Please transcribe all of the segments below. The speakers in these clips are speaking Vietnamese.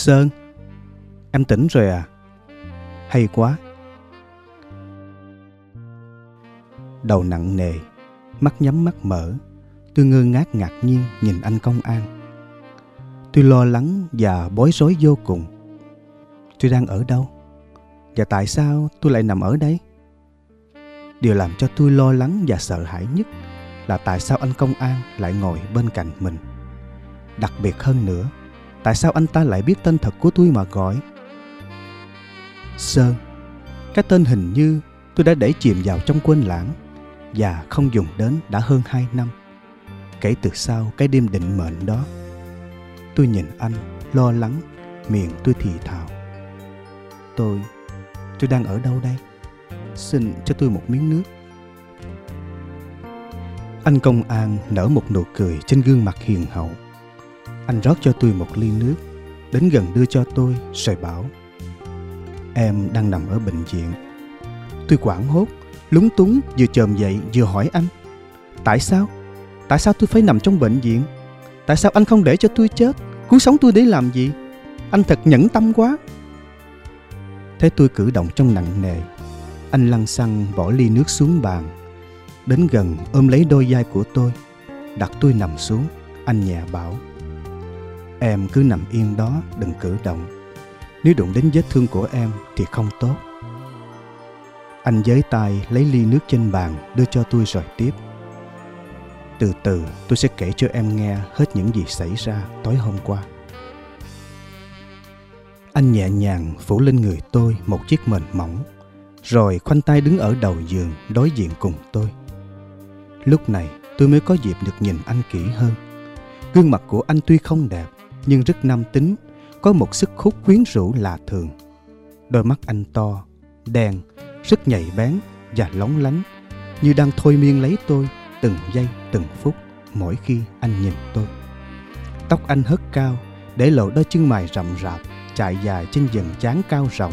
Sơn, em tỉnh rồi à? Hay quá. Đầu nặng nề, mắt nhắm mắt mở, tôi ngơ ngác ngạc nhiên nhìn anh công an. Tôi lo lắng và bối rối vô cùng. Tôi đang ở đâu? Và tại sao tôi lại nằm ở đây? Điều làm cho tôi lo lắng và sợ hãi nhất là tại sao anh công an lại ngồi bên cạnh mình. Đặc biệt hơn nữa, tại sao anh ta lại biết tên thật của tôi mà gọi? Sơn, cái tên hình như tôi đã để chìm vào trong quên lãng và không dùng đến đã hơn hai năm. Kể từ sau cái đêm định mệnh đó, tôi nhìn anh lo lắng, miệng tôi thì thào. Tôi, tôi đang ở đâu đây? Xin cho tôi một miếng nước. Anh công an nở một nụ cười trên gương mặt hiền hậu. Anh rót cho tôi một ly nước, đến gần đưa cho tôi rồi bảo Em đang nằm ở bệnh viện. Tôi quảng hốt, lúng túng vừa chồm dậy vừa hỏi anh Tại sao? Tại sao tôi phải nằm trong bệnh viện? Tại sao anh không để cho tôi chết? Cứu sống tôi để làm gì? Anh thật nhẫn tâm quá. Thấy tôi cử động trong nặng nề, anh lăn xăng bỏ ly nước xuống bàn. Đến gần ôm lấy đôi vai của tôi, đặt tôi nằm xuống. Anh nhẹ bảo, em cứ nằm yên đó, đừng cử động. Nếu đụng đến vết thương của em thì không tốt. Anh giới tay lấy ly nước trên bàn đưa cho tôi rồi tiếp. Từ từ tôi sẽ kể cho em nghe hết những gì xảy ra tối hôm qua. Anh nhẹ nhàng phủ lên người tôi một chiếc mền mỏng, rồi khoanh tay đứng ở đầu giường đối diện cùng tôi. Lúc này tôi mới có dịp được nhìn anh kỹ hơn. Gương mặt của anh tuy không đẹp, nhưng rất nam tính, có một sức hút quyến rũ lạ thường. Đôi mắt anh to, đen, rất nhạy bén và lóng lánh, như đang thôi miên lấy tôi từng giây từng phút mỗi khi anh nhìn tôi. Tóc anh hất cao, để lộ đôi chân mày rậm rạp, chạy dài trên dần chán cao rộng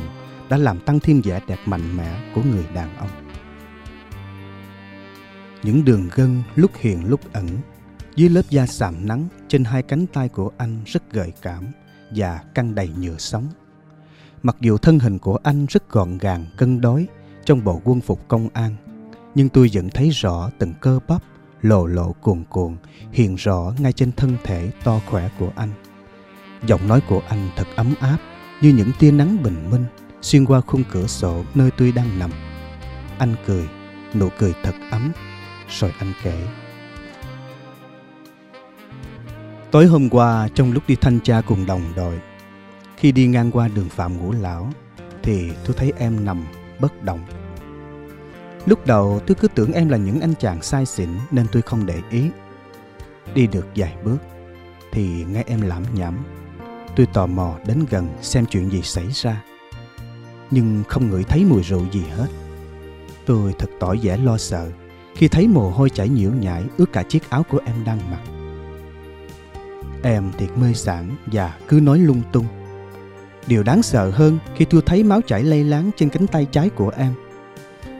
đã làm tăng thêm vẻ đẹp mạnh mẽ của người đàn ông. Những đường gân lúc hiện lúc ẩn, dưới lớp da sạm nắng trên hai cánh tay của anh rất gợi cảm và căng đầy nhựa sống. Mặc dù thân hình của anh rất gọn gàng cân đối trong bộ quân phục công an, nhưng tôi vẫn thấy rõ từng cơ bắp lộ lộ cuồn cuộn hiện rõ ngay trên thân thể to khỏe của anh. Giọng nói của anh thật ấm áp như những tia nắng bình minh xuyên qua khung cửa sổ nơi tôi đang nằm. Anh cười, nụ cười thật ấm, rồi anh kể. Tối hôm qua trong lúc đi thanh tra cùng đồng đội, khi đi ngang qua đường Phạm Ngũ Lão, thì tôi thấy em nằm bất động. Lúc đầu tôi cứ tưởng em là những anh chàng sai xỉn nên tôi không để ý. Đi được vài bước thì nghe em lẩm nhẩm. Tôi tò mò đến gần xem chuyện gì xảy ra. Nhưng không ngửi thấy mùi rượu gì hết. Tôi thật tỏ vẻ lo sợ khi thấy mồ hôi chảy nhiễu nhãi ướt cả chiếc áo của em đang mặc. Em thiệt mê sản và cứ nói lung tung. Điều đáng sợ hơn khi tôi thấy máu chảy lây láng trên cánh tay trái của em.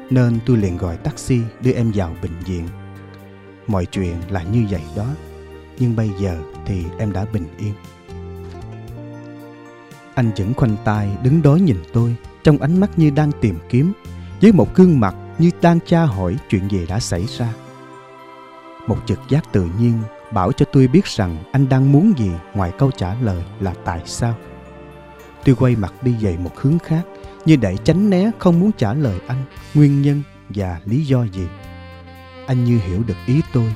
Nên tôi liền gọi taxi đưa em vào bệnh viện. Mọi chuyện là như vậy đó. Nhưng bây giờ thì em đã bình yên. Anh vẫn khoanh tay đứng đối nhìn tôi, trong ánh mắt như đang tìm kiếm, với một gương mặt như đang tra hỏi chuyện gì đã xảy ra. Một trực giác tự nhiên bảo cho tôi biết rằng anh đang muốn gì ngoài câu trả lời là tại sao. Tôi quay mặt đi về một hướng khác như để tránh né không muốn trả lời anh nguyên nhân và lý do gì. Anh như hiểu được ý tôi,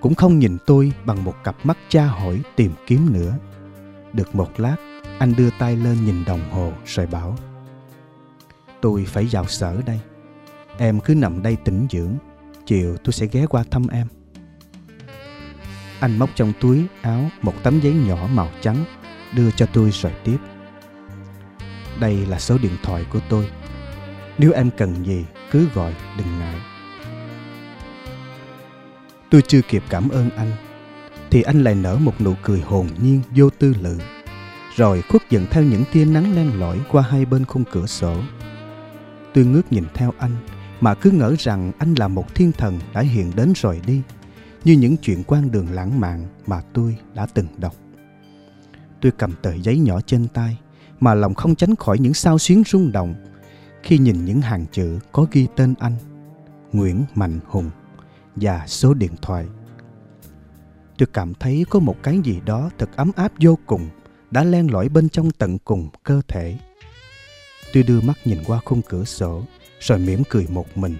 cũng không nhìn tôi bằng một cặp mắt tra hỏi tìm kiếm nữa. Được một lát, anh đưa tay lên nhìn đồng hồ rồi bảo Tôi phải vào sở đây. Em cứ nằm đây tĩnh dưỡng, chiều tôi sẽ ghé qua thăm em. Anh móc trong túi áo một tấm giấy nhỏ màu trắng, đưa cho tôi rồi tiếp. Đây là số điện thoại của tôi. Nếu em cần gì, cứ gọi, đừng ngại. Tôi chưa kịp cảm ơn anh, thì anh lại nở một nụ cười hồn nhiên, vô tư lự rồi khuất dần theo những tia nắng len lỏi qua hai bên khung cửa sổ. Tôi ngước nhìn theo anh, mà cứ ngỡ rằng anh là một thiên thần đã hiện đến rồi đi như những chuyện quan đường lãng mạn mà tôi đã từng đọc. Tôi cầm tờ giấy nhỏ trên tay mà lòng không tránh khỏi những sao xuyến rung động khi nhìn những hàng chữ có ghi tên anh, Nguyễn Mạnh Hùng, và số điện thoại. Tôi cảm thấy có một cái gì đó thật ấm áp vô cùng đã len lỏi bên trong tận cùng cơ thể. Tôi đưa mắt nhìn qua khung cửa sổ, rồi mỉm cười một mình.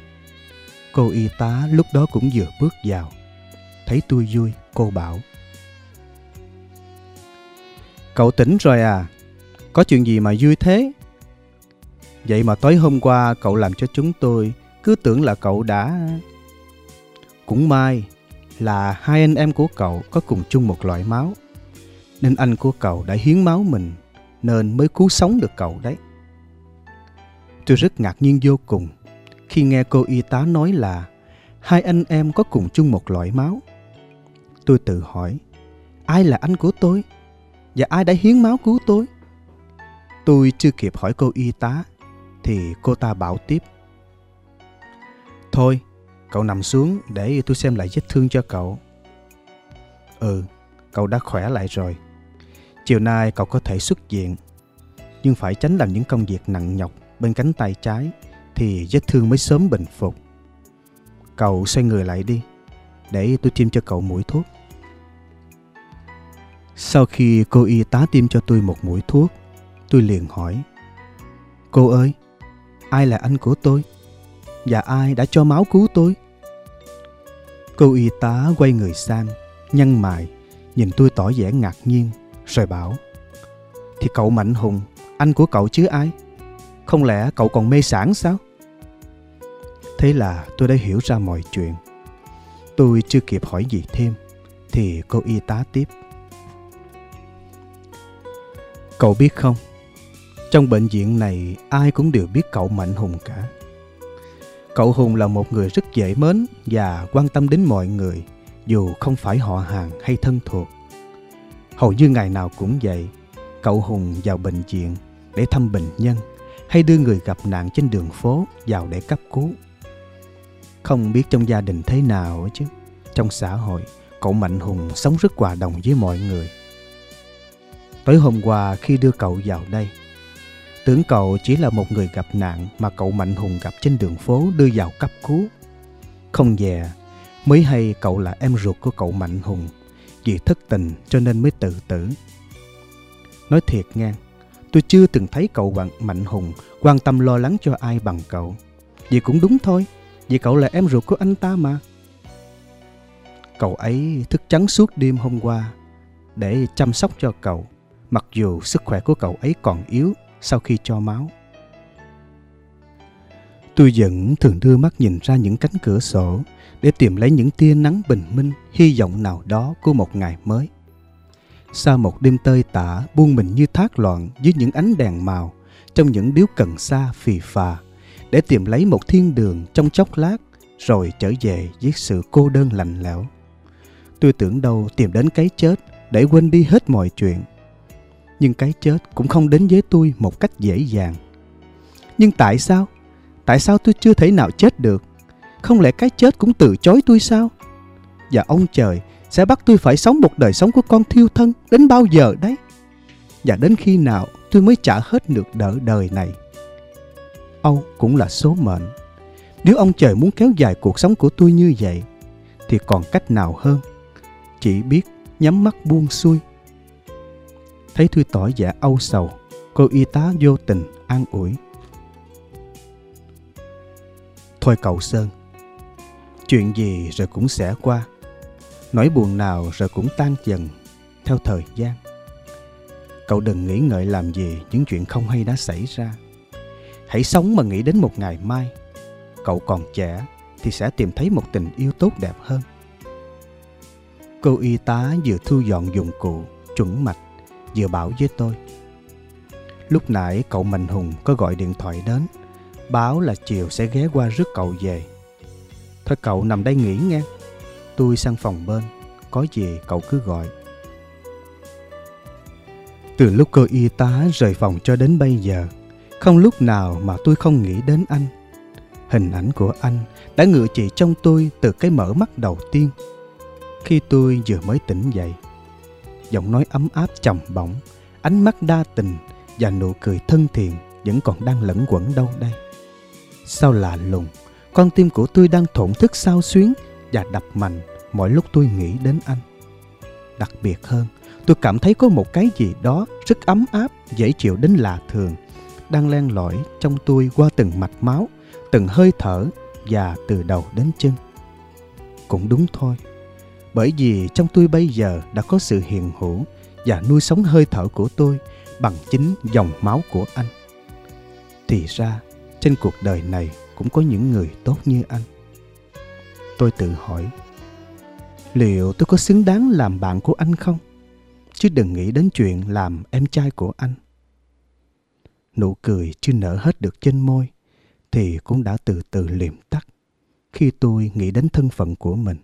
Cô y tá lúc đó cũng vừa bước vào. Thấy tôi vui, cô bảo. Cậu tỉnh rồi à? Có chuyện gì mà vui thế? Vậy mà tối hôm qua cậu làm cho chúng tôi cứ tưởng là cậu đã... Cũng may là hai anh em của cậu có cùng chung một loại máu. Nên anh của cậu đã hiến máu mình nên mới cứu sống được cậu đấy. Tôi rất ngạc nhiên vô cùng khi nghe cô y tá nói là hai anh em có cùng chung một loại máu. Tôi tự hỏi, ai là anh của tôi? Và ai đã hiến máu cứu tôi? Tôi chưa kịp hỏi cô y tá thì cô ta bảo tiếp. Thôi, cậu nằm xuống để tôi xem lại vết thương cho cậu. Ừ, cậu đã khỏe lại rồi. Chiều nay cậu có thể xuất viện, nhưng phải tránh làm những công việc nặng nhọc bên cánh tay trái thì vết thương mới sớm bình phục. Cậu xoay người lại đi, để tôi tiêm cho cậu mũi thuốc. Sau khi cô y tá tiêm cho tôi một mũi thuốc, tôi liền hỏi. Cô ơi, ai là anh của tôi? Và ai đã cho máu cứu tôi? Cô y tá quay người sang, nhăn mày, nhìn tôi tỏ vẻ ngạc nhiên, rồi bảo. Thì cậu Mạnh Hùng, anh của cậu chứ ai? Không lẽ cậu còn mê sản sao? Thế là tôi đã hiểu ra mọi chuyện. Tôi chưa kịp hỏi gì thêm, thì cô y tá tiếp. Cậu biết không, trong bệnh viện này ai cũng đều biết cậu Mạnh Hùng cả. Cậu Hùng là một người rất dễ mến và quan tâm đến mọi người, dù không phải họ hàng hay thân thuộc. Hầu như ngày nào cũng vậy, cậu Hùng vào bệnh viện để thăm bệnh nhân hay đưa người gặp nạn trên đường phố vào để cấp cứu. Không biết trong gia đình thế nào chứ, trong xã hội, cậu Mạnh Hùng sống rất hòa đồng với mọi người. Tối hôm qua khi đưa cậu vào đây, tưởng cậu chỉ là một người gặp nạn mà cậu Mạnh Hùng gặp trên đường phố đưa vào cấp cứu. Không dè, mới hay cậu là em ruột của cậu Mạnh Hùng, vì thất tình cho nên mới tự tử. Nói thiệt ngang, tôi chưa từng thấy cậu bạn Mạnh Hùng quan tâm lo lắng cho ai bằng cậu. Vì cũng đúng thôi, vì cậu là em ruột của anh ta mà. Cậu ấy thức trắng suốt đêm hôm qua để chăm sóc cho cậu, mặc dù sức khỏe của cậu ấy còn yếu sau khi cho máu. Tôi vẫn thường đưa mắt nhìn ra những cánh cửa sổ để tìm lấy những tia nắng bình minh, hy vọng nào đó của một ngày mới. Sau một đêm tơi tả buông mình như thác loạn dưới những ánh đèn màu, trong những điếu cần xa phì phà, để tìm lấy một thiên đường trong chốc lát, rồi trở về với sự cô đơn lạnh lẽo. Tôi tưởng đâu tìm đến cái chết để quên đi hết mọi chuyện nhưng cái chết cũng không đến với tôi một cách dễ dàng. Nhưng tại sao? Tại sao tôi chưa thể nào chết được? Không lẽ cái chết cũng từ chối tôi sao? Và ông trời, sẽ bắt tôi phải sống một đời sống của con thiêu thân đến bao giờ đấy? Và đến khi nào tôi mới trả hết được đỡ đời này? Âu cũng là số mệnh. Nếu ông trời muốn kéo dài cuộc sống của tôi như vậy, thì còn cách nào hơn? Chỉ biết nhắm mắt buông xuôi Thấy thư tỏ vẻ âu sầu, cô y tá vô tình an ủi. Thôi cậu Sơn, chuyện gì rồi cũng sẽ qua. Nỗi buồn nào rồi cũng tan dần theo thời gian. Cậu đừng nghĩ ngợi làm gì những chuyện không hay đã xảy ra. Hãy sống mà nghĩ đến một ngày mai. Cậu còn trẻ thì sẽ tìm thấy một tình yêu tốt đẹp hơn. Cô y tá vừa thu dọn dụng cụ, chuẩn mạch vừa bảo với tôi. Lúc nãy cậu Mạnh Hùng có gọi điện thoại đến, báo là chiều sẽ ghé qua rước cậu về. Thôi cậu nằm đây nghỉ nghe, tôi sang phòng bên, có gì cậu cứ gọi. Từ lúc cô y tá rời phòng cho đến bây giờ, không lúc nào mà tôi không nghĩ đến anh. Hình ảnh của anh đã ngự trị trong tôi từ cái mở mắt đầu tiên. Khi tôi vừa mới tỉnh dậy, giọng nói ấm áp trầm bổng ánh mắt đa tình và nụ cười thân thiện vẫn còn đang lẫn quẩn đâu đây. Sao lạ lùng, con tim của tôi đang thổn thức sao xuyến và đập mạnh mỗi lúc tôi nghĩ đến anh. Đặc biệt hơn, tôi cảm thấy có một cái gì đó rất ấm áp, dễ chịu đến lạ thường, đang len lỏi trong tôi qua từng mạch máu, từng hơi thở và từ đầu đến chân. Cũng đúng thôi, bởi vì trong tôi bây giờ đã có sự hiện hữu và nuôi sống hơi thở của tôi bằng chính dòng máu của anh. Thì ra, trên cuộc đời này cũng có những người tốt như anh. Tôi tự hỏi, liệu tôi có xứng đáng làm bạn của anh không? Chứ đừng nghĩ đến chuyện làm em trai của anh. Nụ cười chưa nở hết được trên môi, thì cũng đã từ từ liềm tắt khi tôi nghĩ đến thân phận của mình